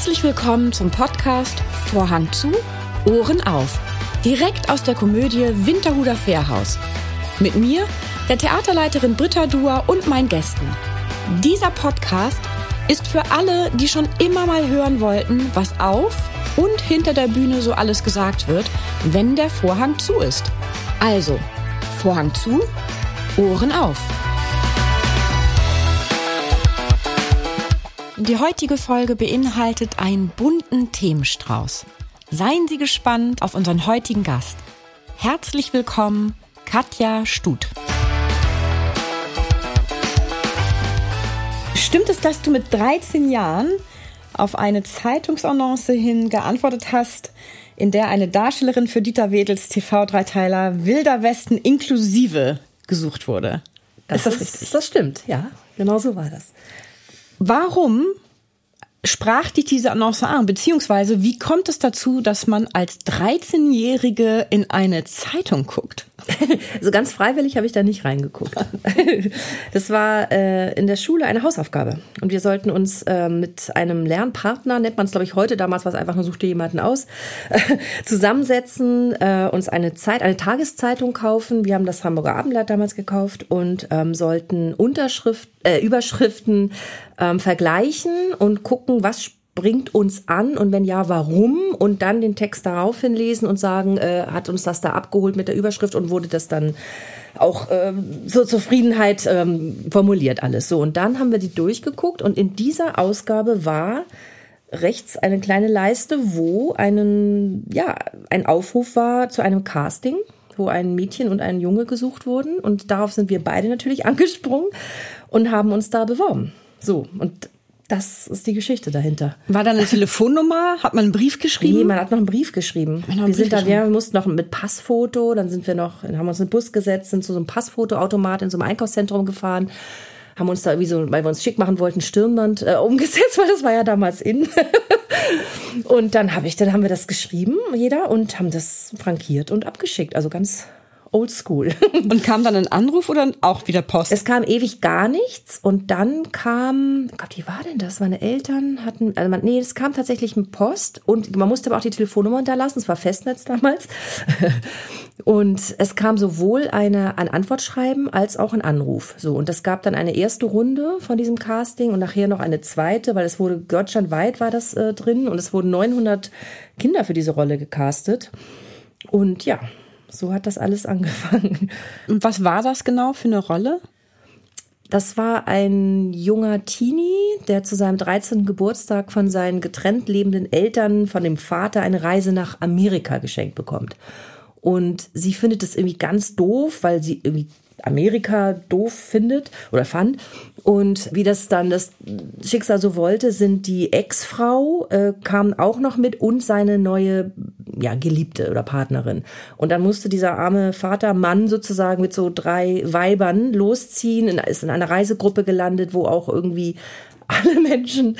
Herzlich willkommen zum Podcast Vorhang zu, Ohren auf. Direkt aus der Komödie Winterhuder Fährhaus. Mit mir, der Theaterleiterin Britta Duer und meinen Gästen. Dieser Podcast ist für alle, die schon immer mal hören wollten, was auf und hinter der Bühne so alles gesagt wird, wenn der Vorhang zu ist. Also, Vorhang zu, Ohren auf. Die heutige Folge beinhaltet einen bunten Themenstrauß. Seien Sie gespannt auf unseren heutigen Gast. Herzlich willkommen, Katja Stut. Stimmt es, dass du mit 13 Jahren auf eine Zeitungsannonce hin geantwortet hast, in der eine Darstellerin für Dieter Wedels TV-Dreiteiler Wilder Westen inklusive gesucht wurde? Das ist das richtig? Das stimmt, ja. Genau so war das. Warum sprach dich diese Annonce an? Beziehungsweise, wie kommt es dazu, dass man als 13-Jährige in eine Zeitung guckt? Also ganz freiwillig habe ich da nicht reingeguckt. Das war äh, in der Schule eine Hausaufgabe. Und wir sollten uns äh, mit einem Lernpartner, nennt man es glaube ich heute, damals war es einfach nur, suchte jemanden aus, zusammensetzen, äh, uns eine Zeit, eine Tageszeitung kaufen. Wir haben das Hamburger Abendblatt damals gekauft und ähm, sollten Unterschrift, äh, Überschriften ähm, vergleichen und gucken, was bringt uns an und wenn ja, warum? Und dann den Text daraufhin lesen und sagen, äh, hat uns das da abgeholt mit der Überschrift und wurde das dann auch ähm, zur Zufriedenheit ähm, formuliert alles so. Und dann haben wir die durchgeguckt und in dieser Ausgabe war rechts eine kleine Leiste, wo einen, ja, ein Aufruf war zu einem Casting wo ein Mädchen und ein Junge gesucht wurden. Und darauf sind wir beide natürlich angesprungen und haben uns da beworben. So, und das ist die Geschichte dahinter. War da eine Telefonnummer? Hat man einen Brief geschrieben? Nee, man hat noch einen Brief geschrieben. Wir Brief sind da, wir mussten noch mit Passfoto, dann sind wir noch, haben uns in den Bus gesetzt, sind zu so einem Passfotoautomat in so einem Einkaufszentrum gefahren, haben uns da wie so, weil wir uns schick machen wollten, Stirnband äh, umgesetzt, weil das war ja damals in. und dann habe ich, dann haben wir das geschrieben, jeder, und haben das frankiert und abgeschickt. Also ganz oldschool. Und kam dann ein Anruf oder auch wieder Post? Es kam ewig gar nichts und dann kam, Gott, wie war denn das? Meine Eltern hatten, also man, nee, es kam tatsächlich ein Post und man musste aber auch die Telefonnummer hinterlassen, es war Festnetz damals. Und es kam sowohl eine, ein Antwortschreiben als auch ein Anruf. So, und es gab dann eine erste Runde von diesem Casting und nachher noch eine zweite, weil es wurde deutschlandweit war das äh, drin und es wurden 900 Kinder für diese Rolle gecastet. Und ja, so hat das alles angefangen. Und was war das genau für eine Rolle? Das war ein junger Teenie, der zu seinem 13. Geburtstag von seinen getrennt lebenden Eltern, von dem Vater, eine Reise nach Amerika geschenkt bekommt. Und sie findet es irgendwie ganz doof, weil sie irgendwie Amerika doof findet oder fand. Und wie das dann das Schicksal so wollte, sind die Ex-Frau äh, kam auch noch mit und seine neue ja, Geliebte oder Partnerin. Und dann musste dieser arme Vater, Mann sozusagen mit so drei Weibern losziehen, ist in einer Reisegruppe gelandet, wo auch irgendwie alle Menschen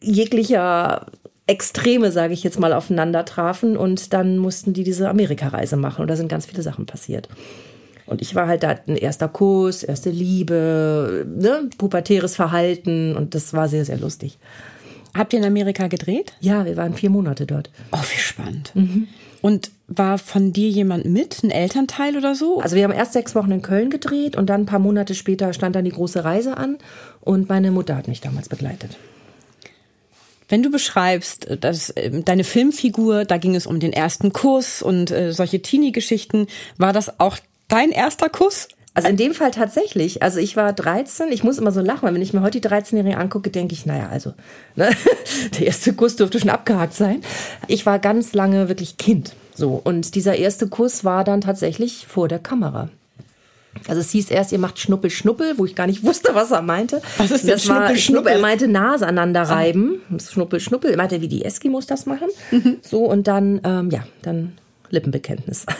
jeglicher Extreme, sage ich jetzt mal, aufeinander trafen und dann mussten die diese Amerikareise machen und da sind ganz viele Sachen passiert. Und ich war halt da ein erster Kuss, erste Liebe, ne, pubertäres Verhalten und das war sehr, sehr lustig. Habt ihr in Amerika gedreht? Ja, wir waren vier Monate dort. Oh, wie spannend. Mhm. Und war von dir jemand mit, ein Elternteil oder so? Also wir haben erst sechs Wochen in Köln gedreht und dann ein paar Monate später stand dann die große Reise an und meine Mutter hat mich damals begleitet. Wenn du beschreibst, dass äh, deine Filmfigur, da ging es um den ersten Kuss und äh, solche Teenie-Geschichten, war das auch dein erster Kuss? Also in dem Fall tatsächlich. Also ich war 13. Ich muss immer so lachen, weil wenn ich mir heute die 13-Jährige angucke, denke ich, naja, also ne? der erste Kuss dürfte schon abgehakt sein. Ich war ganz lange wirklich Kind. So und dieser erste Kuss war dann tatsächlich vor der Kamera. Also es hieß erst, ihr macht Schnuppel, Schnuppel, wo ich gar nicht wusste, was er meinte. Was ist denn das Schnuppel, Schnuppel? Er meinte Nase aneinander reiben. Ah. Schnuppel, Schnuppel. Er meinte, wie die Eskimos das machen. Mhm. So und dann, ähm, ja, dann Lippenbekenntnis.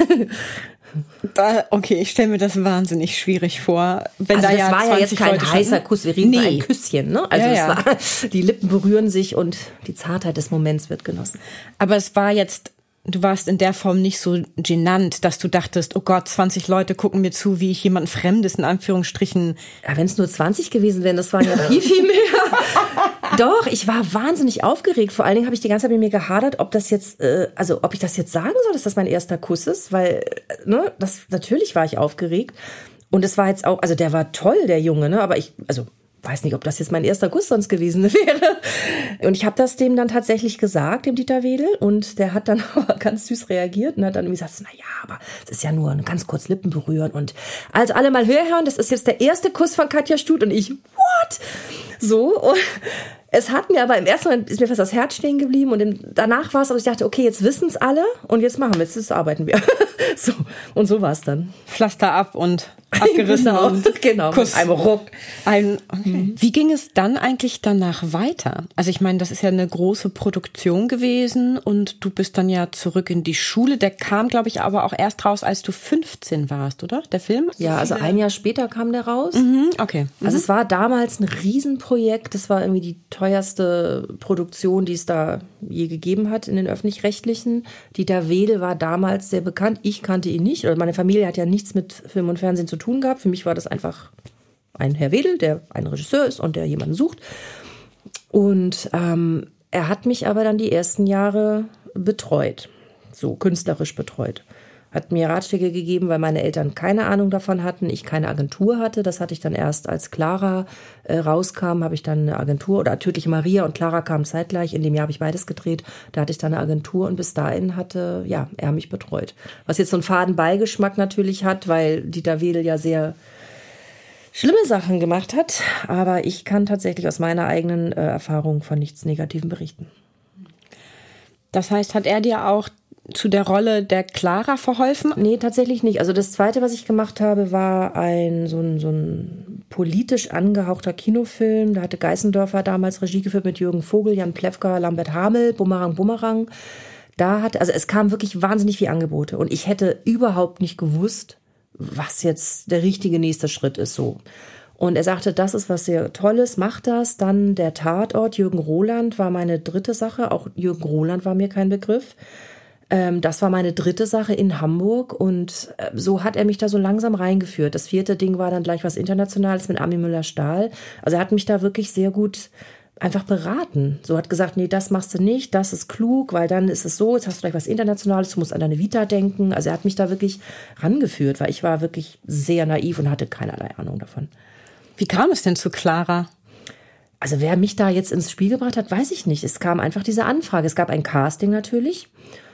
Da, okay, ich stelle mir das wahnsinnig schwierig vor. Wenn also da das ja war ja jetzt kein Leute heißer. Kuss, wir reden nee. ein Küsschen. Ne? Also ja, ja. War, die Lippen berühren sich und die Zartheit des Moments wird genossen. Aber es war jetzt du warst in der Form nicht so genannt, dass du dachtest, oh Gott, 20 Leute gucken mir zu, wie ich jemand Fremdes in Anführungsstrichen. Ja, wenn es nur 20 gewesen wären, das waren ja viel, viel mehr. Doch, ich war wahnsinnig aufgeregt. Vor allen Dingen habe ich die ganze Zeit mit mir gehadert, ob das jetzt, äh, also ob ich das jetzt sagen soll, dass das mein erster Kuss ist, weil, äh, ne, das natürlich war ich aufgeregt. Und es war jetzt auch, also der war toll, der Junge, ne? Aber ich, also weiß nicht, ob das jetzt mein erster Kuss sonst gewesen wäre. Und ich habe das dem dann tatsächlich gesagt, dem Dieter Wedel. Und der hat dann aber ganz süß reagiert und hat dann gesagt, na ja, aber es ist ja nur ein ganz kurz Lippen berühren. Und also alle mal hören, das ist jetzt der erste Kuss von Katja Stut. Und ich, what? So. Und es hat mir aber im ersten Moment ist mir fast das Herz stehen geblieben und im, danach war es, aber ich dachte, okay, jetzt wissen es alle und jetzt machen wir, jetzt, jetzt arbeiten wir. so und so war es dann. Pflaster ab und abgerissen genau, und genau, Kuss. einem Ruck. Ein, okay. Wie ging es dann eigentlich danach weiter? Also ich meine, das ist ja eine große Produktion gewesen und du bist dann ja zurück in die Schule. Der kam, glaube ich, aber auch erst raus, als du 15 warst, oder? Der Film? Ja, also ein Jahr später kam der raus. Mhm, okay. Also es war damals ein Riesenprojekt. Das war irgendwie die teuerste Produktion, die es da je gegeben hat in den öffentlich-rechtlichen. Dieter Wedel war damals sehr bekannt. Ich kannte ihn nicht. Oder meine Familie hat ja nichts mit Film und Fernsehen zu tun gehabt. Für mich war das einfach ein Herr Wedel, der ein Regisseur ist und der jemanden sucht. Und ähm, er hat mich aber dann die ersten Jahre betreut, so künstlerisch betreut hat mir Ratschläge gegeben, weil meine Eltern keine Ahnung davon hatten, ich keine Agentur hatte. Das hatte ich dann erst, als Clara äh, rauskam, habe ich dann eine Agentur oder Tödliche Maria und Clara kamen zeitgleich. In dem Jahr habe ich beides gedreht. Da hatte ich dann eine Agentur und bis dahin hatte ja er mich betreut. Was jetzt so einen faden Beigeschmack natürlich hat, weil Dieter Wedel ja sehr schlimme Sachen gemacht hat. Aber ich kann tatsächlich aus meiner eigenen äh, Erfahrung von nichts Negativen berichten. Das heißt, hat er dir auch zu der Rolle der Clara verholfen? Nee, tatsächlich nicht. Also das zweite, was ich gemacht habe, war ein so ein, so ein politisch angehauchter Kinofilm. Da hatte Geißendörfer damals Regie geführt mit Jürgen Vogel, Jan Plewka, Lambert Hamel, Bumerang Bumerang. Da hat, also es kam wirklich wahnsinnig viel Angebote und ich hätte überhaupt nicht gewusst, was jetzt der richtige nächste Schritt ist so. Und er sagte, das ist was sehr Tolles, mach das. Dann der Tatort, Jürgen Roland war meine dritte Sache. Auch Jürgen Roland war mir kein Begriff. Ähm, das war meine dritte Sache in Hamburg und äh, so hat er mich da so langsam reingeführt. Das vierte Ding war dann gleich was Internationales mit Ami Müller-Stahl. Also er hat mich da wirklich sehr gut einfach beraten. So hat gesagt, nee, das machst du nicht, das ist klug, weil dann ist es so, jetzt hast du gleich was Internationales, du musst an deine Vita denken. Also er hat mich da wirklich rangeführt, weil ich war wirklich sehr naiv und hatte keinerlei Ahnung davon. Wie kam es denn zu Clara? Also wer mich da jetzt ins Spiel gebracht hat, weiß ich nicht. Es kam einfach diese Anfrage. Es gab ein Casting natürlich.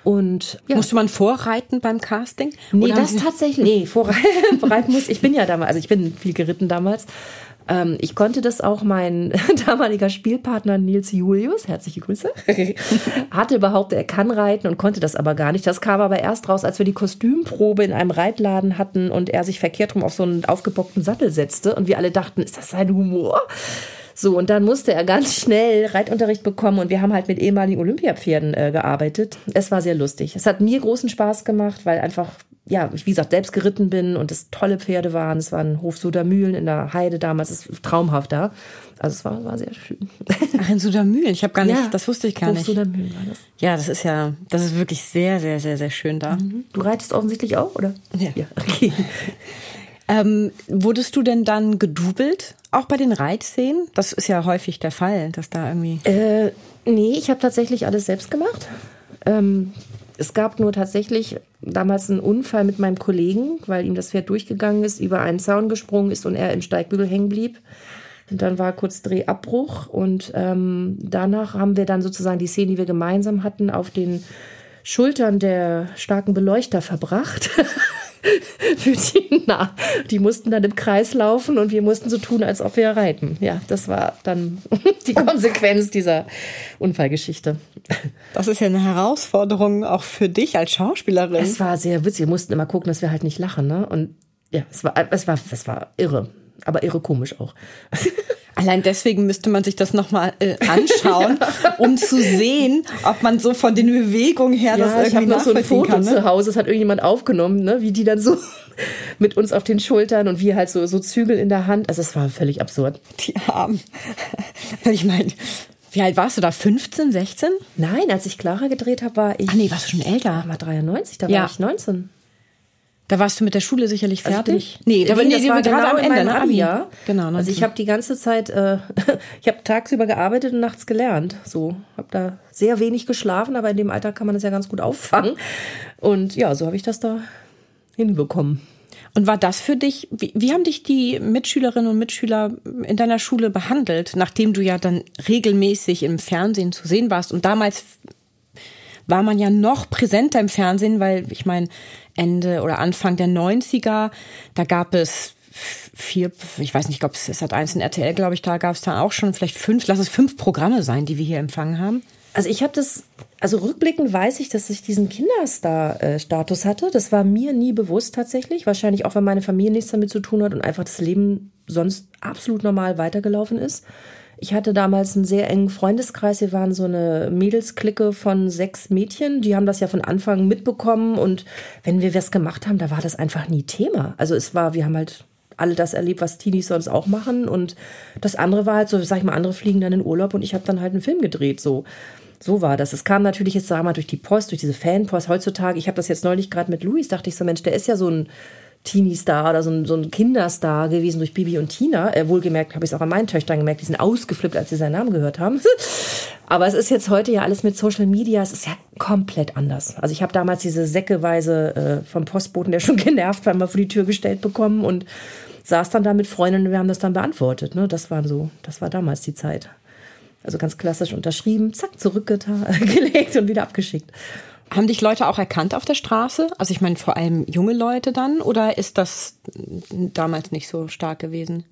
Und ja. musste man vorreiten beim Casting? Nee, Oder das tatsächlich. Nee, vorreiten muss. Ich bin ja damals, also ich bin viel geritten damals. Ähm, ich konnte das auch mein damaliger Spielpartner Nils Julius, herzliche Grüße, hatte behauptet, er kann reiten und konnte das aber gar nicht. Das kam aber erst raus, als wir die Kostümprobe in einem Reitladen hatten und er sich verkehrt rum auf so einen aufgebockten Sattel setzte und wir alle dachten, ist das sein Humor? So, und dann musste er ganz schnell Reitunterricht bekommen und wir haben halt mit ehemaligen Olympiapferden äh, gearbeitet. Es war sehr lustig. Es hat mir großen Spaß gemacht, weil einfach, ja, ich wie gesagt, selbst geritten bin und es tolle Pferde waren. Es waren Hof Sudermühlen in der Heide damals, es ist traumhaft da. Also es war, war sehr schön. Ach, in Sudermühlen, ich habe gar nicht, ja, das wusste ich gar Hof nicht. Sudermühlen war das. Ja, das ist ja, das ist wirklich sehr, sehr, sehr, sehr schön da. Mhm. Du reitest offensichtlich auch, oder? Ja. ja okay. Ähm, wurdest du denn dann gedoubelt, auch bei den Reitszenen? Das ist ja häufig der Fall, dass da irgendwie. Äh, nee, ich habe tatsächlich alles selbst gemacht. Ähm, es gab nur tatsächlich damals einen Unfall mit meinem Kollegen, weil ihm das Pferd durchgegangen ist, über einen Zaun gesprungen ist und er im Steigbügel hängen blieb. Und dann war kurz Drehabbruch und ähm, danach haben wir dann sozusagen die Szene, die wir gemeinsam hatten, auf den Schultern der starken Beleuchter verbracht. für die nah. Die mussten dann im Kreis laufen und wir mussten so tun, als ob wir reiten. Ja, das war dann die Konsequenz dieser Unfallgeschichte. Das ist ja eine Herausforderung auch für dich als Schauspielerin. Es war sehr witzig. Wir mussten immer gucken, dass wir halt nicht lachen, ne? Und ja, es war, es war, es war irre. Aber irre komisch auch. Allein deswegen müsste man sich das nochmal äh, anschauen, ja. um zu sehen, ob man so von den Bewegungen her ja, das irgendwie ich noch so ein Foto kann, ne? zu Hause, das hat irgendjemand aufgenommen, ne? wie die dann so mit uns auf den Schultern und wir halt so, so Zügel in der Hand. Also es war völlig absurd. Die Armen. Ich meine, Wie alt warst du da? 15, 16? Nein, als ich Clara gedreht habe, war ich. Ach nee, warst du schon älter? Mal 93, da Ja. war ich 19. Da warst du mit der Schule sicherlich Also fertig? bin- nee, da nee, das die war gerade genau am in Ende, ne? Abi, ja. Genau. Also ich habe die ganze Zeit, äh, ich habe tagsüber gearbeitet und nachts gelernt. So, habe da sehr wenig geschlafen, aber in dem Alter kann man das ja ganz gut auffangen. Und ja, so habe ich das da hinbekommen. Und war das für dich, wie, wie haben dich die Mitschülerinnen und Mitschüler in deiner Schule behandelt, nachdem du ja dann regelmäßig im Fernsehen zu sehen warst? Und damals war man ja noch präsenter im Fernsehen, weil ich meine, Ende oder Anfang der 90er, da gab es vier, ich weiß nicht, ich glaube, es hat eins in RTL, glaube ich, da gab es dann auch schon vielleicht fünf, lass es fünf Programme sein, die wir hier empfangen haben. Also ich habe das, also rückblickend weiß ich, dass ich diesen Kinderstar-Status hatte. Das war mir nie bewusst tatsächlich. Wahrscheinlich auch, weil meine Familie nichts damit zu tun hat und einfach das Leben sonst absolut normal weitergelaufen ist. Ich hatte damals einen sehr engen Freundeskreis. Wir waren so eine Mädelsklicke von sechs Mädchen. Die haben das ja von Anfang mitbekommen. Und wenn wir was gemacht haben, da war das einfach nie Thema. Also es war, wir haben halt alle das erlebt, was Teenies sonst auch machen. Und das andere war halt so, sag ich mal, andere fliegen dann in Urlaub und ich habe dann halt einen Film gedreht. So, so war das. Es kam natürlich jetzt, sag mal, durch die Post, durch diese Fanpost heutzutage. Ich habe das jetzt neulich gerade mit Luis, dachte ich so, Mensch, der ist ja so ein Teenie-Star oder so ein, so ein Kinderstar gewesen durch Bibi und Tina. Äh, wohlgemerkt habe ich es auch an meinen Töchtern gemerkt, die sind ausgeflippt, als sie seinen Namen gehört haben. Aber es ist jetzt heute ja alles mit Social Media, es ist ja komplett anders. Also ich habe damals diese säckeweise äh, vom Postboten, der schon genervt war, mal vor die Tür gestellt bekommen und saß dann da mit Freundinnen und wir haben das dann beantwortet. Ne? Das war so, das war damals die Zeit. Also ganz klassisch unterschrieben, zack, zurückgelegt und wieder abgeschickt. Haben dich Leute auch erkannt auf der Straße? Also ich meine vor allem junge Leute dann oder ist das damals nicht so stark gewesen?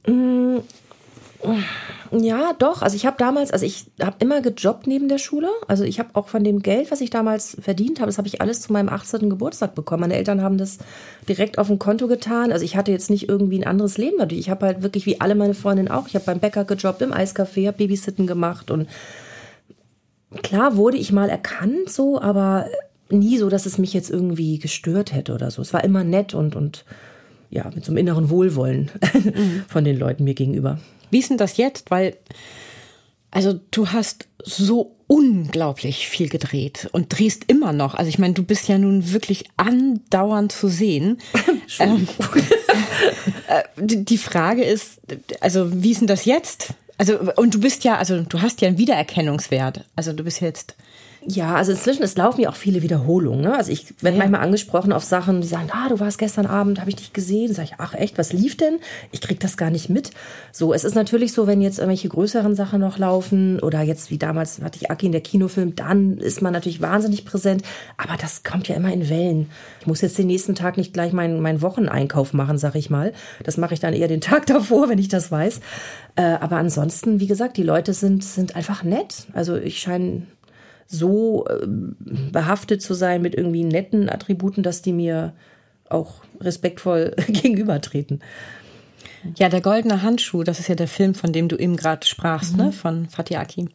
Ja, doch. Also ich habe damals, also ich habe immer gejobbt neben der Schule. Also ich habe auch von dem Geld, was ich damals verdient habe, das habe ich alles zu meinem 18. Geburtstag bekommen. Meine Eltern haben das direkt auf ein Konto getan. Also ich hatte jetzt nicht irgendwie ein anderes Leben dadurch. Ich habe halt wirklich wie alle meine Freundinnen auch. Ich habe beim Bäcker gejobbt, im Eiscafé, habe Babysitten gemacht und klar wurde ich mal erkannt so, aber nie so, dass es mich jetzt irgendwie gestört hätte oder so. Es war immer nett und und ja, mit so einem inneren Wohlwollen von den Leuten mir gegenüber. Wie ist denn das jetzt? Weil, also du hast so unglaublich viel gedreht und drehst immer noch. Also ich meine, du bist ja nun wirklich andauernd zu sehen. ähm, äh, die die Frage ist, also wie ist denn das jetzt? Also und du bist ja, also du hast ja einen Wiedererkennungswert. Also du bist jetzt Ja, also inzwischen, es laufen ja auch viele Wiederholungen. Ne? Also ich werde Ja. manchmal angesprochen auf Sachen, die sagen, ah, du warst gestern Abend, habe ich dich gesehen. Sag ich, ach echt, was lief denn? Ich krieg das gar nicht mit. So, es ist natürlich so, wenn jetzt irgendwelche größeren Sachen noch laufen oder jetzt wie damals hatte ich Aki in der Kinofilm, dann ist man natürlich wahnsinnig präsent. Aber das kommt ja immer in Wellen. Ich muss jetzt den nächsten Tag nicht gleich meinen, meinen Wocheneinkauf machen, sag ich mal. Das mache ich dann eher den Tag davor, wenn ich das weiß. Äh, aber ansonsten, wie gesagt, die Leute sind, sind einfach nett. Also ich scheine so äh, behaftet zu sein mit irgendwie netten Attributen, dass die mir auch respektvoll gegenübertreten. Ja, der goldene Handschuh, das ist ja der Film, von dem du eben gerade sprachst, ne, von Fatih Akin.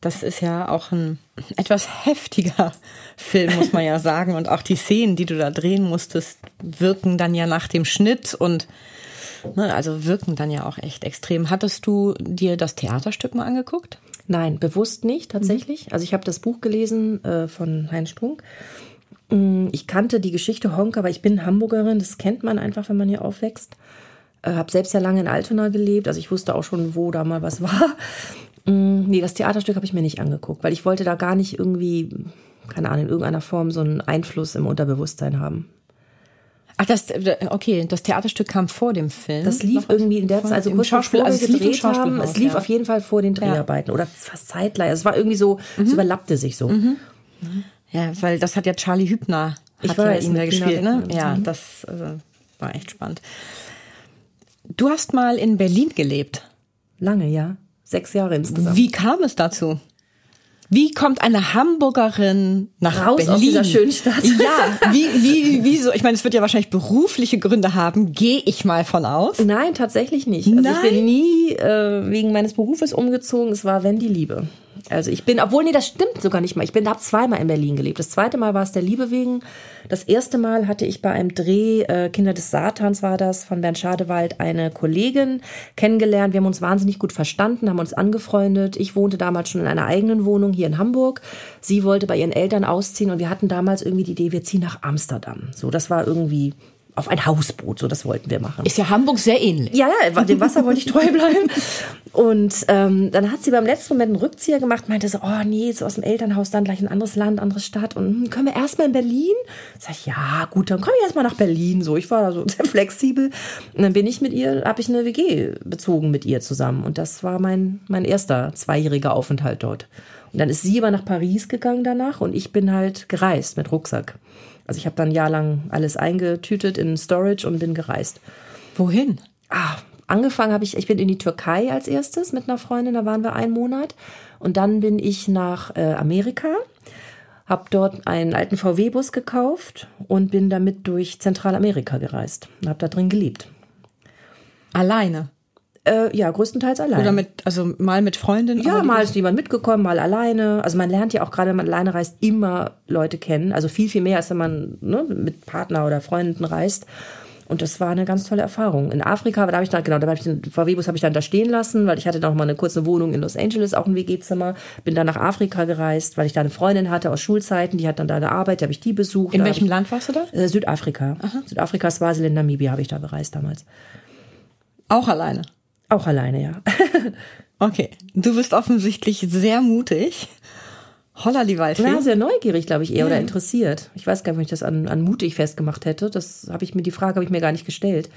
Das ist ja auch ein etwas heftiger Film, muss man ja sagen. Und auch die Szenen, die du da drehen musstest, wirken dann ja nach dem Schnitt und ne, also wirken dann ja auch echt extrem. Hattest du dir das Theaterstück mal angeguckt? Nein, bewusst nicht tatsächlich. Also ich habe das Buch gelesen äh, von Heinz Strunk. Mm, Ich kannte die Geschichte Honk, aber ich bin Hamburgerin. Das kennt man einfach, wenn man hier aufwächst. Äh, habe selbst ja lange in Altona gelebt, also ich wusste auch schon, wo da mal was war. Mm, Nee, das Theaterstück habe ich mir nicht angeguckt, weil ich wollte da gar nicht irgendwie, keine Ahnung, in irgendeiner Form so einen Einfluss im Unterbewusstsein haben. Ach, das, okay, das Theaterstück kam vor dem Film. Das lief irgendwie in der Zeit, also kurz Schauspiel, bevor also wir es lief im gedreht haben. Es lief ja. auf jeden Fall vor den Dreharbeiten oder fast zeitgleich. Es war irgendwie so, Mhm. es überlappte sich so. Ja, weil das hat ja Charlie Hübner Ich hat weiß, ja ihn da gespielt, ne? Ja, Mhm. das äh, war echt spannend. Du hast mal in Berlin gelebt. Lange, ja. Sechs Jahre insgesamt. Wie kam es dazu? Wie kommt eine Hamburgerin nach Raus Berlin? aus dieser schönen Stadt. Ja, wie, wie, wie so? Ich meine, es wird ja wahrscheinlich berufliche Gründe haben, gehe ich mal von aus. Nein, tatsächlich nicht. Also Nein? ich bin nie äh, wegen meines Berufes umgezogen. Es war wenn die Liebe. Also ich bin, obwohl, nee, das stimmt sogar nicht mal. Ich bin, habe zweimal in Berlin gelebt. Das zweite Mal war es der Liebe wegen. Das erste Mal hatte ich bei einem Dreh, äh, Kinder des Satans war das, von Bernd Schadewald, eine Kollegin kennengelernt. Wir haben uns wahnsinnig gut verstanden, haben uns angefreundet. Ich wohnte damals schon in einer eigenen Wohnung hier in Hamburg. Sie wollte bei ihren Eltern ausziehen und wir hatten damals irgendwie die Idee, wir ziehen nach Amsterdam. So, das war irgendwie auf ein Hausboot, so das wollten wir machen. Ist ja Hamburg sehr ähnlich. Ja, ja, dem Wasser wollte ich treu bleiben. Und ähm, dann hat sie beim letzten Moment einen Rückzieher gemacht, meinte so, oh nee, so aus dem Elternhaus dann gleich ein anderes Land, andere Stadt. Und hm, können wir erstmal in Berlin? Sag ich, ja, gut, dann komme ich erstmal nach Berlin. So, ich war da so sehr flexibel. Und dann bin ich mit ihr, habe ich eine WG bezogen mit ihr zusammen. Und das war mein, mein erster zweijähriger Aufenthalt dort. Und dann ist sie aber nach Paris gegangen danach und ich bin halt gereist mit Rucksack. Also ich habe dann ein Jahr lang alles eingetütet in Storage und bin gereist. Wohin? Ah, angefangen habe ich, ich bin in die Türkei als erstes mit einer Freundin, da waren wir einen Monat. Und dann bin ich nach äh, Amerika, habe dort einen alten VW-Bus gekauft und bin damit durch Zentralamerika gereist und habe da drin gelebt. Alleine? Äh, ja, größtenteils alleine. Oder mit, also mal mit Freundinnen? Ja, mal ist jemand mitgekommen, mal alleine. Also man lernt ja auch gerade, wenn man alleine reist, immer Leute kennen. Also viel, viel mehr, als wenn man ne, mit Partner oder Freunden reist. Und das war eine ganz tolle Erfahrung. In Afrika, da habe ich dann, genau, da habe ich den VW-Bus habe ich dann da stehen lassen, weil ich hatte noch mal eine kurze Wohnung in Los Angeles, auch ein WG-Zimmer. Bin dann nach Afrika gereist, weil ich da eine Freundin hatte aus Schulzeiten, die hat dann da gearbeitet, habe ich die besucht. In welchem ich, Land warst du da? Äh, Südafrika. Aha. Südafrika, Swaziland, Namibia habe ich da bereist damals. Auch alleine? Auch alleine, ja. okay. Du bist offensichtlich sehr mutig. Holla die Waldfee. Ja, sehr neugierig, glaube ich, eher ja. oder interessiert. Ich weiß gar nicht, ob ich das an, an mutig festgemacht hätte. Das habe ich mir, die Frage habe ich mir gar nicht gestellt.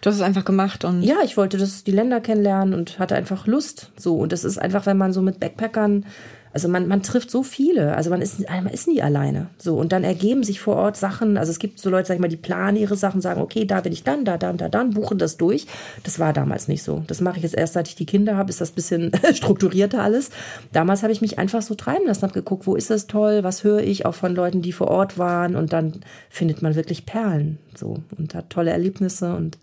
Du hast es einfach gemacht und. Ja, ich wollte das, die Länder kennenlernen und hatte einfach Lust. So. Und das ist einfach, wenn man so mit Backpackern also man, man trifft so viele, also man ist, man ist nie alleine. So, und dann ergeben sich vor Ort Sachen. Also es gibt so Leute, sag ich mal, die planen ihre Sachen, sagen, okay, da bin ich dann, da, dann, da, dann, buchen das durch. Das war damals nicht so. Das mache ich jetzt erst, seit ich die Kinder habe, ist das bisschen strukturierter alles. Damals habe ich mich einfach so treiben lassen, habe geguckt, wo ist das toll, was höre ich auch von Leuten, die vor Ort waren und dann findet man wirklich Perlen so und hat tolle Erlebnisse und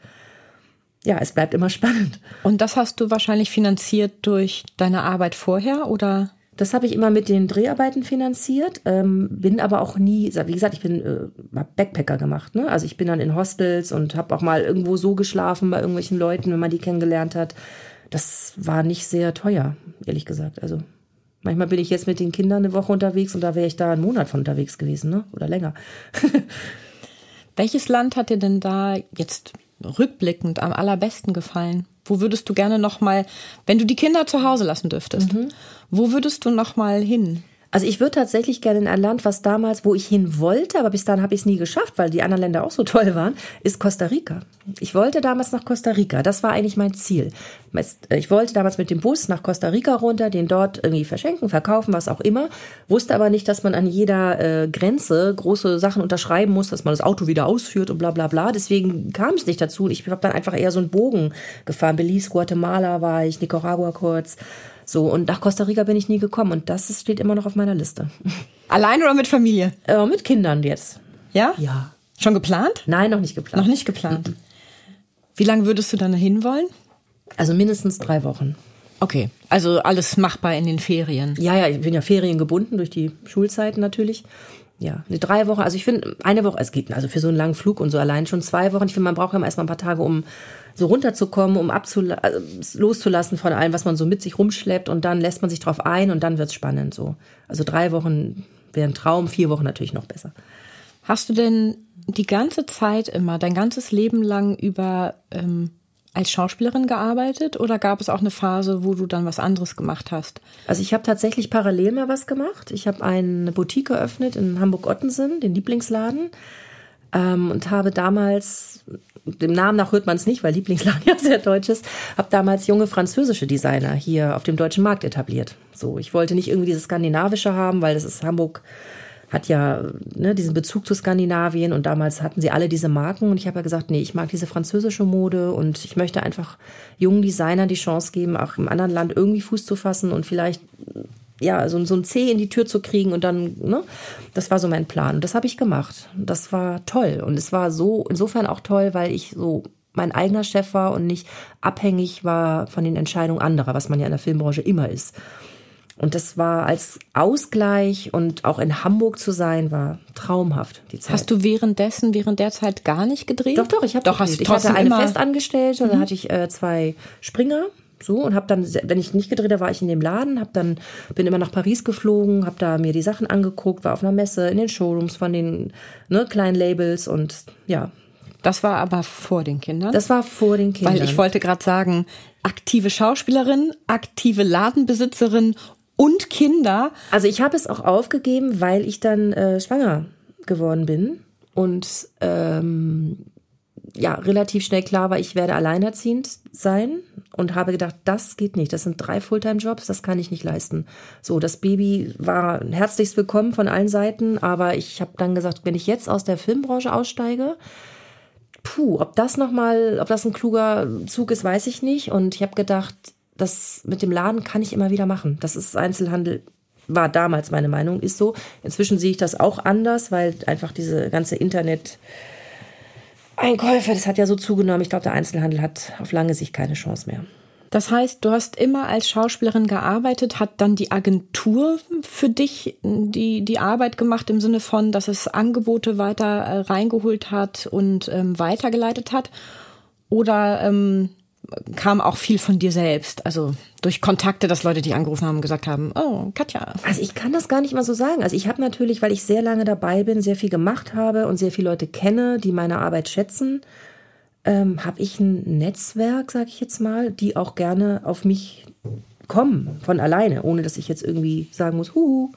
ja, es bleibt immer spannend. Und das hast du wahrscheinlich finanziert durch deine Arbeit vorher oder? Das habe ich immer mit den Dreharbeiten finanziert, ähm, bin aber auch nie, wie gesagt, ich bin äh, Backpacker gemacht. Ne? Also ich bin dann in Hostels und habe auch mal irgendwo so geschlafen bei irgendwelchen Leuten, wenn man die kennengelernt hat. Das war nicht sehr teuer, ehrlich gesagt. Also manchmal bin ich jetzt mit den Kindern eine Woche unterwegs und da wäre ich da einen Monat von unterwegs gewesen, ne? Oder länger. Welches Land hat dir denn da jetzt rückblickend am allerbesten gefallen? Wo würdest du gerne noch mal, wenn du die Kinder zu Hause lassen dürftest, mhm. wo würdest du noch mal hin? Also ich würde tatsächlich gerne in ein Land, was damals, wo ich hin wollte, aber bis dahin habe ich es nie geschafft, weil die anderen Länder auch so toll waren, ist Costa Rica. Ich wollte damals nach Costa Rica. Das war eigentlich mein Ziel. Ich wollte damals mit dem Bus nach Costa Rica runter, den dort irgendwie verschenken, verkaufen, was auch immer. Wusste aber nicht, dass man an jeder äh, Grenze große Sachen unterschreiben muss, dass man das Auto wieder ausführt und bla bla bla. Deswegen kam es nicht dazu. Ich habe dann einfach eher so einen Bogen gefahren. Belize, Guatemala war ich, Nicaragua kurz. So, und nach Costa Rica bin ich nie gekommen und das steht immer noch auf meiner Liste. Allein oder mit Familie? Äh, mit Kindern jetzt. Ja? Ja. Schon geplant? Nein, noch nicht geplant. Noch nicht geplant. Mhm. Wie lange würdest du dann hin wollen? Also mindestens drei Wochen. Okay, also alles machbar in den Ferien. Ja, ja, ich bin ja feriengebunden durch die Schulzeiten natürlich. Ja, eine drei Wochen. Also ich finde, eine Woche, es geht also für so einen langen Flug und so allein schon zwei Wochen. Ich finde, man braucht ja erstmal ein paar Tage, um so runterzukommen, um abzula also loszulassen von allem, was man so mit sich rumschleppt und dann lässt man sich drauf ein und dann wird's spannend so. Also drei Wochen wäre ein Traum, vier Wochen natürlich noch besser. Hast du denn die ganze Zeit immer, dein ganzes Leben lang über ähm, als Schauspielerin gearbeitet oder gab es auch eine Phase, wo du dann was anderes gemacht hast? Also ich habe tatsächlich parallel mal was gemacht. Ich habe eine Boutique eröffnet in Hamburg-Ottensen, den Lieblingsladen, ähm, und habe damals dem Namen nach hört man es nicht, weil Lieblingsladen ja sehr deutsch ist, habe damals junge französische Designer hier auf dem deutschen Markt etabliert. So, ich wollte nicht irgendwie dieses skandinavische haben, weil das ist Hamburg hat ja ne, diesen Bezug zu Skandinavien und damals hatten sie alle diese Marken und ich habe ja gesagt, nee, ich mag diese französische Mode und ich möchte einfach jungen Designern die Chance geben, auch im anderen Land irgendwie Fuß zu fassen und vielleicht ja, so, so ein C in die Tür zu kriegen und dann, ne, das war so mein Plan. Und das habe ich gemacht. Das war toll. Und es war so, insofern auch toll, weil ich so mein eigener Chef war und nicht abhängig war von den Entscheidungen anderer, was man ja in der Filmbranche immer ist. Und das war als Ausgleich und auch in Hamburg zu sein, war traumhaft, die Zeit. Hast du währenddessen, während der Zeit gar nicht gedreht? Doch, doch, ich habe doch, hast Ich hatte eine Festangestellte, mhm. dann hatte ich äh, zwei Springer so und habe dann wenn ich nicht gedreht habe war ich in dem Laden habe dann bin immer nach Paris geflogen habe da mir die Sachen angeguckt war auf einer Messe in den Showrooms von den ne, kleinen Labels und ja das war aber vor den Kindern das war vor den Kindern weil ich wollte gerade sagen aktive Schauspielerin aktive Ladenbesitzerin und Kinder. Also ich habe es auch aufgegeben, weil ich dann äh, schwanger geworden bin und ähm, ja relativ schnell klar war, ich werde alleinerziehend sein und habe gedacht, das geht nicht. Das sind drei Fulltime-Jobs, das kann ich nicht leisten. So, das Baby war herzlichst willkommen von allen Seiten, aber ich habe dann gesagt, wenn ich jetzt aus der Filmbranche aussteige, puh, ob das noch mal, ob das ein kluger Zug ist, weiß ich nicht. Und ich habe gedacht, das mit dem Laden kann ich immer wieder machen. Das ist Einzelhandel, war damals meine Meinung, ist so. Inzwischen sehe ich das auch anders, weil einfach diese ganze Internet Einkäufe, das hat ja so zugenommen. Ich glaube, der Einzelhandel hat auf lange Sicht keine Chance mehr. Das heißt, du hast immer als Schauspielerin gearbeitet, hat dann die Agentur für dich die, die Arbeit gemacht im Sinne von, dass es Angebote weiter äh, reingeholt hat und ähm, weitergeleitet hat? Oder ähm, kam auch viel von dir selbst, also durch Kontakte, dass Leute die angerufen haben und gesagt haben, oh, Katja. Also ich kann das gar nicht mal so sagen. Also ich habe natürlich, weil ich sehr lange dabei bin, sehr viel gemacht habe und sehr viele Leute kenne, die meine Arbeit schätzen, ähm, habe ich ein Netzwerk, sage ich jetzt mal, die auch gerne auf mich kommen von alleine, ohne dass ich jetzt irgendwie sagen muss, huhu,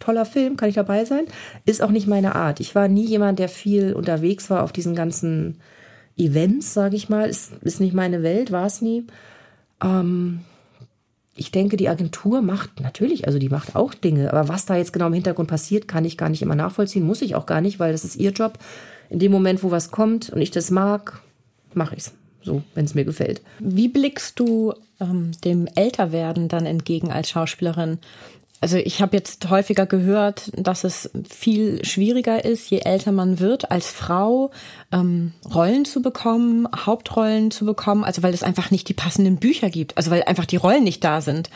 toller Film, kann ich dabei sein? Ist auch nicht meine Art. Ich war nie jemand, der viel unterwegs war auf diesen ganzen Events, sage ich mal. Ist, ist nicht meine Welt, war es nie. Ähm, ich denke, die Agentur macht natürlich, also die macht auch Dinge, aber was da jetzt genau im Hintergrund passiert, kann ich gar nicht immer nachvollziehen, muss ich auch gar nicht, weil das ist ihr Job. In dem Moment, wo was kommt und ich das mag, mache ich es. So, wenn es mir gefällt. Wie blickst du ähm, dem Älterwerden dann entgegen als Schauspielerin? Also ich habe jetzt häufiger gehört, dass es viel schwieriger ist, je älter man wird, als Frau ähm, Rollen zu bekommen, Hauptrollen zu bekommen, also weil es einfach nicht die passenden Bücher gibt, also weil einfach die Rollen nicht da sind.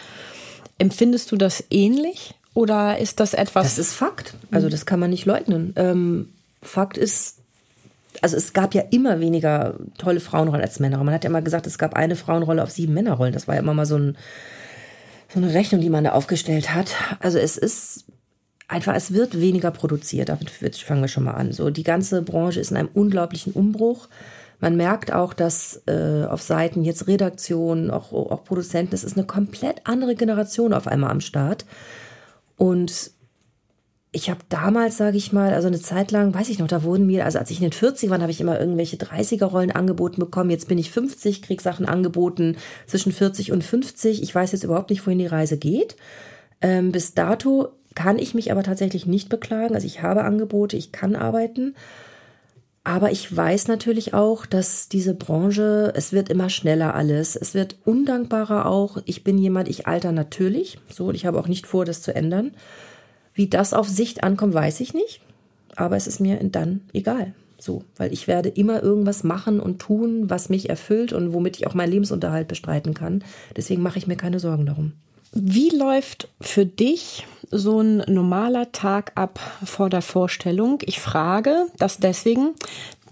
Empfindest du das ähnlich oder ist das etwas? Das ist Fakt. Also das kann man nicht leugnen. Ähm, Fakt ist, also es gab ja immer weniger tolle Frauenrollen als Männer. Man hat ja immer gesagt, es gab eine Frauenrolle auf sieben Männerrollen. Das war ja immer mal so ein so eine Rechnung, die man da aufgestellt hat. Also es ist einfach, es wird weniger produziert. Damit fangen wir schon mal an. So, die ganze Branche ist in einem unglaublichen Umbruch. Man merkt auch, dass äh, auf Seiten jetzt Redaktionen, auch, auch Produzenten, es ist eine komplett andere Generation auf einmal am Start. Und ich habe damals, sage ich mal, also eine Zeit lang, weiß ich noch, da wurden mir, also als ich in den 40 war, habe ich immer irgendwelche 30er-Rollen angeboten bekommen. Jetzt bin ich 50, krieg Sachen angeboten zwischen 40 und 50. Ich weiß jetzt überhaupt nicht, wohin die Reise geht. Ähm, bis dato kann ich mich aber tatsächlich nicht beklagen. Also ich habe Angebote, ich kann arbeiten. Aber ich weiß natürlich auch, dass diese Branche, es wird immer schneller alles. Es wird undankbarer auch. Ich bin jemand, ich alter natürlich. So, und ich habe auch nicht vor, das zu ändern. Wie das auf Sicht ankommt, weiß ich nicht. Aber es ist mir dann egal. So, weil ich werde immer irgendwas machen und tun, was mich erfüllt und womit ich auch meinen Lebensunterhalt bestreiten kann. Deswegen mache ich mir keine Sorgen darum. Wie läuft für dich so ein normaler Tag ab vor der Vorstellung? Ich frage das deswegen,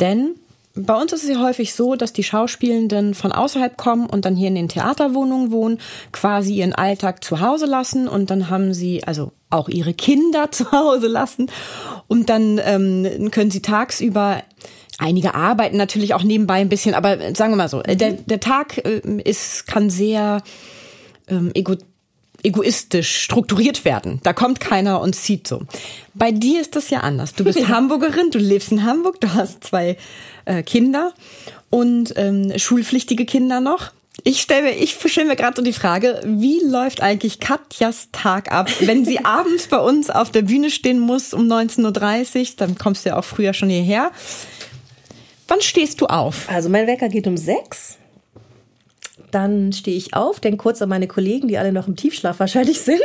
denn bei uns ist es ja häufig so, dass die Schauspielenden von außerhalb kommen und dann hier in den Theaterwohnungen wohnen, quasi ihren Alltag zu Hause lassen und dann haben sie also auch ihre Kinder zu Hause lassen und dann ähm, können sie tagsüber Einige arbeiten natürlich auch nebenbei ein bisschen, aber sagen wir mal so, der, der Tag äh, ist, kann sehr ähm, ego, egoistisch strukturiert werden. Da kommt keiner und zieht so. Bei dir ist das ja anders. Du bist. Hamburgerin, du lebst in Hamburg, du hast zwei äh, Kinder und ähm, schulpflichtige Kinder noch. Ich stelle mir, ich stelle mir gerade so die Frage, wie läuft eigentlich Katjas Tag ab, wenn sie abends bei uns auf der Bühne stehen muss um 19.30 Uhr, dann kommst du ja auch früher schon hierher. Wann stehst du auf? Also mein Wecker geht um sechs. Dann stehe ich auf, denke kurz an meine Kollegen, die alle noch im Tiefschlaf wahrscheinlich sind,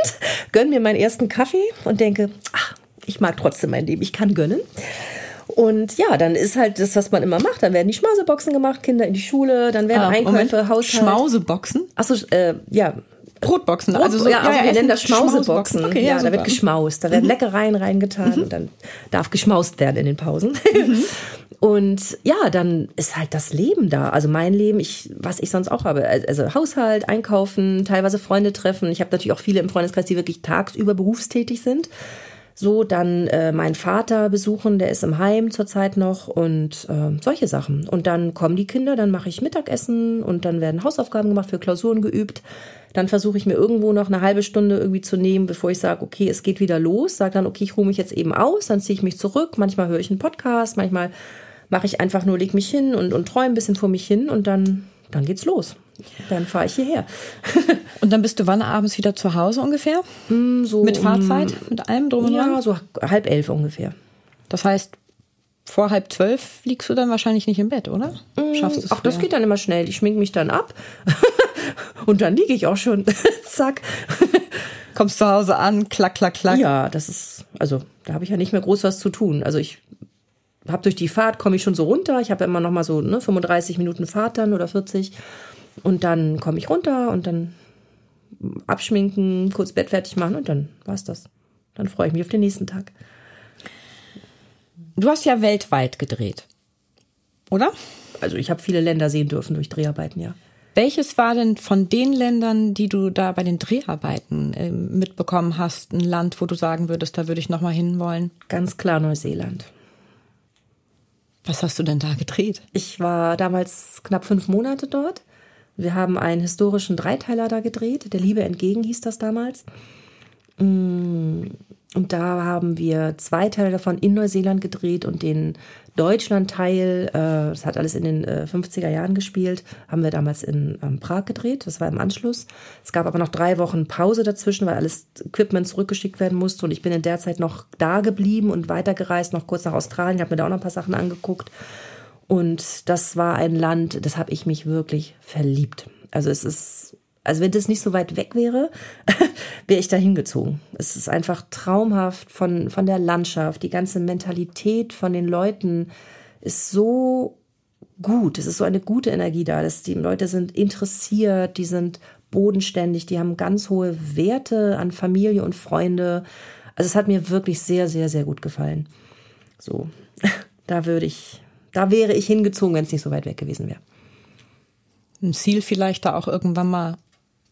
gönne mir meinen ersten Kaffee und denke, ach, ich mag trotzdem mein Leben, ich kann gönnen. Und ja, dann ist halt das, was man immer macht. Dann werden die Schmauseboxen gemacht, Kinder in die Schule, dann werden ah, Einkäufe, Moment. Haushalt. Schmauseboxen? Achso, äh, ja, Brotboxen, also so, ja, also ja, wir nennen das Schmauseboxen. Okay, ja, ja da wird geschmaust, da werden mhm. Leckereien reingetan mhm. und dann darf geschmaust werden in den Pausen. Mhm. Und ja, dann ist halt das Leben da. Also mein Leben, ich, was ich sonst auch habe. Also Haushalt, Einkaufen, teilweise Freunde treffen. Ich habe natürlich auch viele im Freundeskreis, die wirklich tagsüber berufstätig sind. So, dann äh, meinen Vater besuchen, der ist im Heim zurzeit noch und äh, solche Sachen. Und dann kommen die Kinder, dann mache ich Mittagessen und dann werden Hausaufgaben gemacht, für Klausuren geübt. Dann versuche ich mir irgendwo noch eine halbe Stunde irgendwie zu nehmen, bevor ich sage, okay, es geht wieder los. Sage dann, okay, ich ruhe mich jetzt eben aus, dann ziehe ich mich zurück. Manchmal höre ich einen Podcast, manchmal mache ich einfach nur, leg mich hin und, und träume ein bisschen vor mich hin und dann, dann geht's los. Dann fahre ich hierher. und dann bist du wann abends wieder zu Hause ungefähr? Mm, so mit Fahrzeit, um, mit allem drum und dran? Ja, so halb elf ungefähr. Das heißt, vor halb zwölf liegst du dann wahrscheinlich nicht im Bett, oder? Mm, Schaffst du Ach, das geht dann immer schnell. Ich schmink mich dann ab und dann liege ich auch schon. Zack. Kommst zu Hause an, klack, klack, klack. Ja, das ist, also da habe ich ja nicht mehr groß was zu tun. Also ich habe durch die Fahrt komme ich schon so runter. Ich habe immer noch mal so ne, 35 Minuten Fahrt dann oder 40 und dann komme ich runter und dann abschminken, kurz Bett fertig machen und dann war's das. Dann freue ich mich auf den nächsten Tag. Du hast ja weltweit gedreht, oder? Also ich habe viele Länder sehen dürfen durch Dreharbeiten, ja. Welches war denn von den Ländern, die du da bei den Dreharbeiten äh, mitbekommen hast, ein Land, wo du sagen würdest, da würde ich noch mal hinwollen? Ganz klar Neuseeland. Was hast du denn da gedreht? Ich war damals knapp fünf Monate dort. Wir haben einen historischen Dreiteiler da gedreht. Der Liebe entgegen hieß das damals. Mm, und da haben wir zwei Teile davon in Neuseeland gedreht und den Deutschland-Teil, äh, das hat alles in den äh, 50er Jahren gespielt, haben wir damals in ähm, Prag gedreht. Das war im Anschluss. Es gab aber noch drei Wochen Pause dazwischen, weil alles Equipment zurückgeschickt werden musste. Und ich bin in der Zeit noch da geblieben und weitergereist, noch kurz nach Australien. Ich habe mir da auch noch ein paar Sachen angeguckt. Und das war ein Land, das habe ich mich wirklich verliebt. Also es ist also wenn das nicht so weit weg wäre, wäre ich da hingezogen. Es ist einfach traumhaft von, von der Landschaft, die ganze Mentalität von den Leuten ist so gut. Es ist so eine gute Energie da. dass die Leute sind interessiert, die sind bodenständig, die haben ganz hohe Werte an Familie und Freunde. Also es hat mir wirklich sehr, sehr, sehr gut gefallen. So, da würde ich, da wäre ich hingezogen, wenn es nicht so weit weg gewesen wäre. Ein Ziel vielleicht da auch irgendwann mal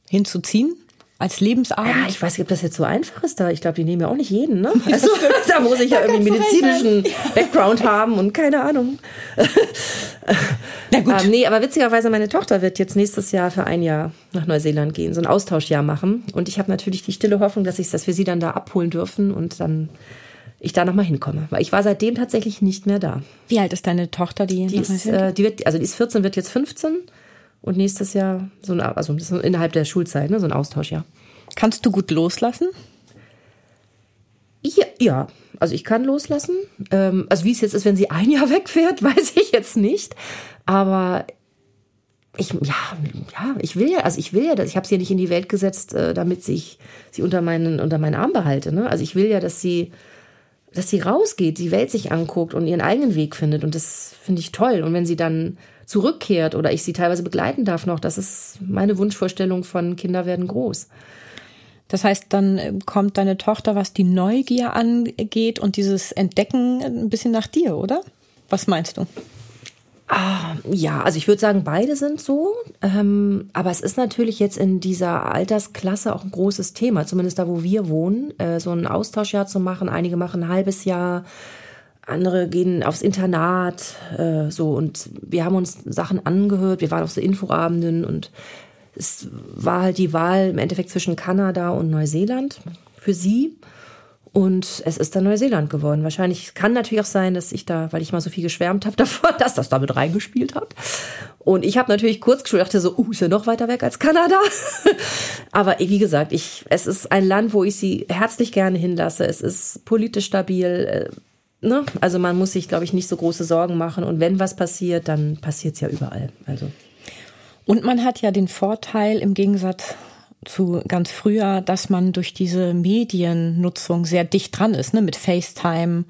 hinzuziehen? Als Lebensabend? Ja, ich weiß nicht, ob das jetzt so einfach ist. Da ich glaube, die nehmen ja auch nicht jeden. Ne? Also, da muss ich ja irgendwie medizinischen Background haben und keine Ahnung. Na gut. Ähm, nee, aber witzigerweise, meine Tochter wird jetzt nächstes Jahr für ein Jahr nach Neuseeland gehen, so ein Austauschjahr machen. Und ich habe natürlich die stille Hoffnung, dass ich, dass wir sie dann da abholen dürfen und dann ich da nochmal hinkomme. Weil ich war seitdem tatsächlich nicht mehr da. Wie alt ist deine Tochter, die? Die ist, äh, die wird, also die ist 14, wird jetzt 15 und nächstes Jahr so ein, also innerhalb der Schulzeit, ne, so ein Austausch, ja. Kannst du gut loslassen? Ja, ja. also ich kann loslassen. Ähm, also wie es jetzt ist, wenn sie ein Jahr wegfährt, weiß ich jetzt nicht. Aber ich, ja, ja, ich will ja, also ich will ja, ich habe sie ja nicht in die Welt gesetzt, äh, damit ich sie unter meinen, unter meinen Arm behalte. Ne? Also ich will ja, dass sie, dass sie rausgeht, die Welt sich anguckt und ihren eigenen Weg findet. Und das finde ich toll. Und wenn sie dann zurückkehrt oder ich sie teilweise begleiten darf noch. Das ist meine Wunschvorstellung von Kinder werden groß. Das heißt, dann äh, kommt deine Tochter, was die Neugier angeht und dieses Entdecken ein bisschen nach dir, oder? Was meinst du? Ah, ja, also ich würde sagen, beide sind so. Ähm, aber es ist natürlich jetzt in dieser Altersklasse auch ein großes Thema, zumindest da, wo wir wohnen, äh, so ein Austauschjahr zu machen. Einige machen ein halbes Jahr, andere gehen aufs Internat, äh, so und wir haben uns Sachen angehört, wir waren auf so Infoabenden und es war halt die Wahl im Endeffekt zwischen Kanada und Neuseeland für sie. Und es ist dann Neuseeland geworden. Wahrscheinlich kann natürlich auch sein, dass ich da, weil ich mal so viel geschwärmt habe davon, dass das damit reingespielt hat. Und ich habe natürlich kurz gedacht, so, uh, ist ja noch weiter weg als Kanada. Aber wie gesagt, ich, es ist ein Land, wo ich sie herzlich gerne hinlasse. Es ist politisch stabil. Äh, ne? Also man muss sich, glaube ich, nicht so große Sorgen machen. Und wenn was passiert, dann passiert es ja überall. Also. Und man hat ja den Vorteil im Gegensatz zu ganz früher, dass man durch diese Mediennutzung sehr dicht dran ist, ne? mit FaceTime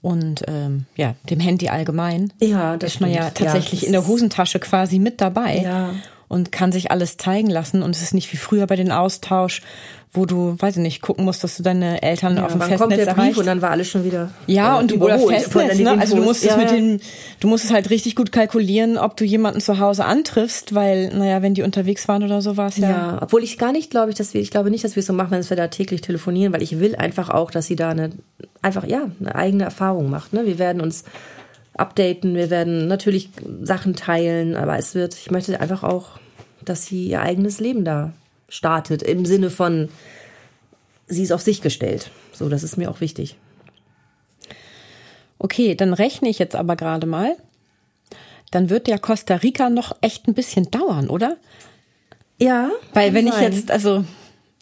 und ähm, ja, dem Handy allgemein. Ja, das ist man ja tatsächlich ja, in der Hosentasche quasi mit dabei. Ja. und kann sich alles zeigen lassen und es ist nicht wie früher bei den Austausch, wo du, weiß ich nicht, gucken musst, dass du deine Eltern ja, auf dem Festnetz kommt der Brief erreicht. und dann war alles schon wieder Ja, äh, und du oder Festnetz, ne? Also du musst ja. es mit den du musst es halt richtig gut kalkulieren, ob du jemanden zu Hause antriffst, weil naja, wenn die unterwegs waren oder so war es ja. Ja, obwohl ich gar nicht glaube ich, dass wir ich glaube nicht, dass wir es so machen, wenn wir da täglich telefonieren, weil ich will einfach auch, dass sie da eine einfach ja, eine eigene Erfahrung macht, ne? Wir werden uns updaten, wir werden natürlich Sachen teilen, aber es wird ich möchte einfach auch, dass sie ihr eigenes Leben da startet, im Sinne von, sie ist auf sich gestellt. So, das ist mir auch wichtig. Okay, dann rechne ich jetzt aber gerade mal. Dann wird ja Costa Rica noch echt ein bisschen dauern, oder? Ja. Weil wenn sein. ich jetzt, also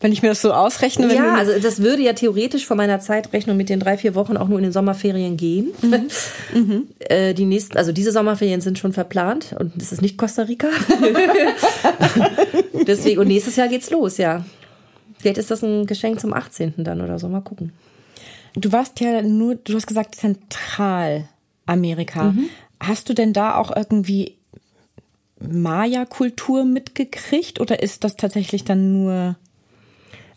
wenn ich mir das so ausrechne. ja, also das würde ja theoretisch von meiner Zeitrechnung mit den drei, vier Wochen auch nur in den Sommerferien gehen. Mhm. mhm. Äh, die nächsten, also diese Sommerferien sind schon verplant und es ist nicht Costa Rica. Deswegen, und nächstes Jahr geht's los, ja. Vielleicht ist das ein Geschenk zum 18. dann oder so. Mal gucken. Du warst ja nur, du hast gesagt Zentralamerika. Mhm. Hast du denn da auch irgendwie Maya-Kultur mitgekriegt oder ist das tatsächlich dann nur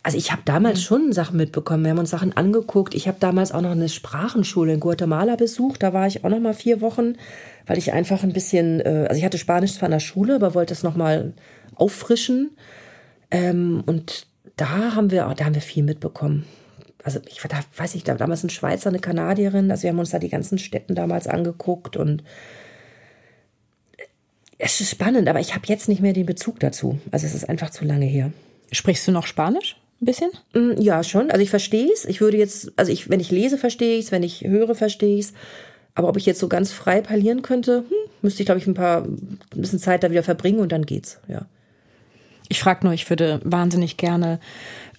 also ich habe damals schon Sachen mitbekommen. Wir haben uns Sachen angeguckt. Ich habe damals auch noch eine Sprachenschule in Guatemala besucht. Da war ich auch noch mal vier Wochen, weil ich einfach ein bisschen, äh, also ich hatte Spanisch zwar in der Schule, aber wollte es noch mal auffrischen. Ähm, und da haben wir, da haben wir viel mitbekommen. Also ich da weiß ich, da damals ein Schweizer, eine Kanadierin. Also wir haben uns da die ganzen Städten damals angeguckt und es ist spannend, aber ich habe jetzt nicht mehr den Bezug dazu. Also es ist einfach zu lange her. Sprichst du noch Spanisch? Ein bisschen? Mm, ja, schon. Also ich verstehe es. Ich würde jetzt, also ich, wenn ich lese, verstehe ich es, wenn ich höre, verstehe ich es. Aber ob ich jetzt so ganz frei parlieren könnte, hm, müsste ich, glaube ich, ein paar ein bisschen Zeit da wieder verbringen und dann geht's, ja. Ich frage nur, ich würde wahnsinnig gerne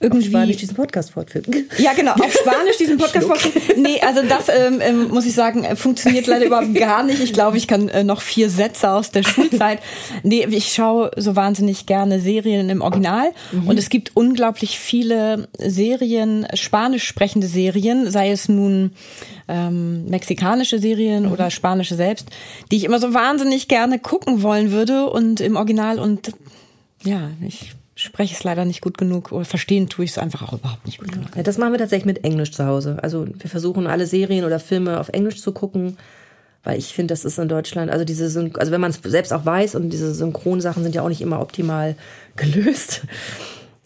irgendwie. Auf Spanisch diesen Podcast fortführen. Ja, genau, auf Spanisch diesen Podcast fortführen. Nee, also das ähm, ähm, muss ich sagen, funktioniert leider überhaupt gar nicht. Ich glaube, ich kann äh, noch vier Sätze aus der Schulzeit. Nee, ich schaue so wahnsinnig gerne Serien im Original. Mhm. Und es gibt unglaublich viele Serien, spanisch sprechende Serien, sei es nun ähm, mexikanische Serien mhm. oder spanische selbst, die ich immer so wahnsinnig gerne gucken wollen würde und im Original und ja, ich spreche es leider nicht gut genug oder verstehen tue ich es einfach auch überhaupt nicht gut genug. Ja, das machen wir tatsächlich mit Englisch zu Hause. Also wir versuchen alle Serien oder Filme auf Englisch zu gucken, weil ich finde, das ist in Deutschland, also diese, Syn also wenn man es selbst auch weiß und diese Synchronsachen sind ja auch nicht immer optimal gelöst.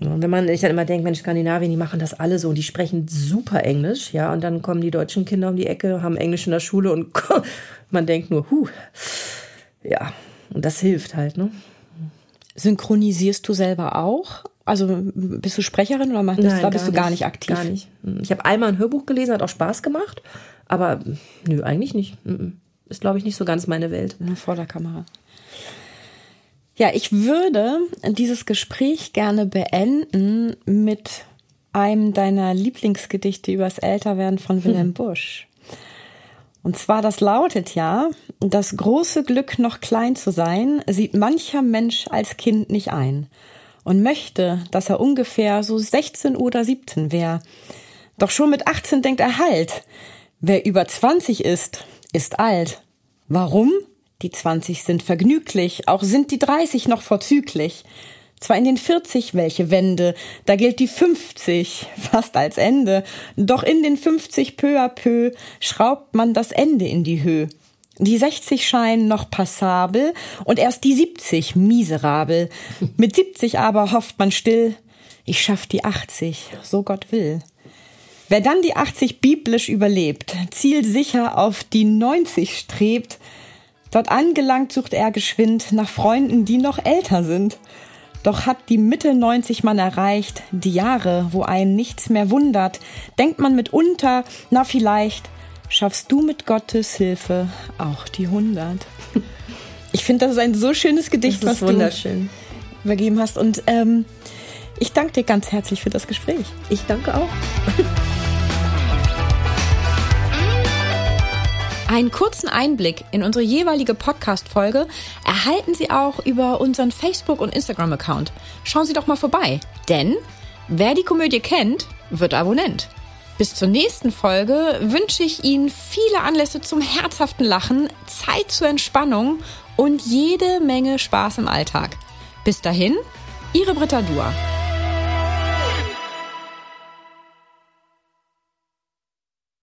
Und wenn man, ich dann immer denke, Mensch, Skandinavien, die machen das alle so und die sprechen super Englisch, ja, und dann kommen die deutschen Kinder um die Ecke, haben Englisch in der Schule und man denkt nur, huh, ja, und das hilft halt, ne? Synchronisierst du selber auch? Also bist du Sprecherin oder machst Nein, da bist du gar nicht aktiv? Gar nicht. Ich habe einmal ein Hörbuch gelesen, hat auch Spaß gemacht, aber nö, eigentlich nicht. Ist, glaube ich, nicht so ganz meine Welt. Nur vor der Kamera. Ja, ich würde dieses Gespräch gerne beenden mit einem deiner Lieblingsgedichte übers Älterwerden von Wilhelm Busch. Und zwar, das lautet ja, das große Glück, noch klein zu sein, sieht mancher Mensch als Kind nicht ein und möchte, dass er ungefähr so 16 oder 17 wäre. Doch schon mit 18 denkt er halt, wer über 20 ist, ist alt. Warum? Die 20 sind vergnüglich, auch sind die 30 noch vorzüglich. Zwar in den 40 welche Wende, da gilt die 50 fast als Ende, doch in den 50 peu à peu schraubt man das Ende in die Höhe. Die 60 scheinen noch passabel und erst die 70 miserabel. Mit 70 aber hofft man still, ich schaff die 80, so Gott will. Wer dann die 80 biblisch überlebt, zielsicher auf die 90 strebt, dort angelangt sucht er geschwind nach Freunden, die noch älter sind. Doch hat die Mitte 90 man erreicht, die Jahre, wo einen nichts mehr wundert, denkt man mitunter, na vielleicht schaffst du mit Gottes Hilfe auch die 100. Ich finde, das ist ein so schönes Gedicht, was wunderschön. du übergeben hast. Und ähm, ich danke dir ganz herzlich für das Gespräch. Ich danke auch. Einen kurzen Einblick in unsere jeweilige Podcast-Folge erhalten Sie auch über unseren Facebook- und Instagram-Account. Schauen Sie doch mal vorbei, denn wer die Komödie kennt, wird Abonnent. Bis zur nächsten Folge wünsche ich Ihnen viele Anlässe zum herzhaften Lachen, Zeit zur Entspannung und jede Menge Spaß im Alltag. Bis dahin, Ihre Britta Dua.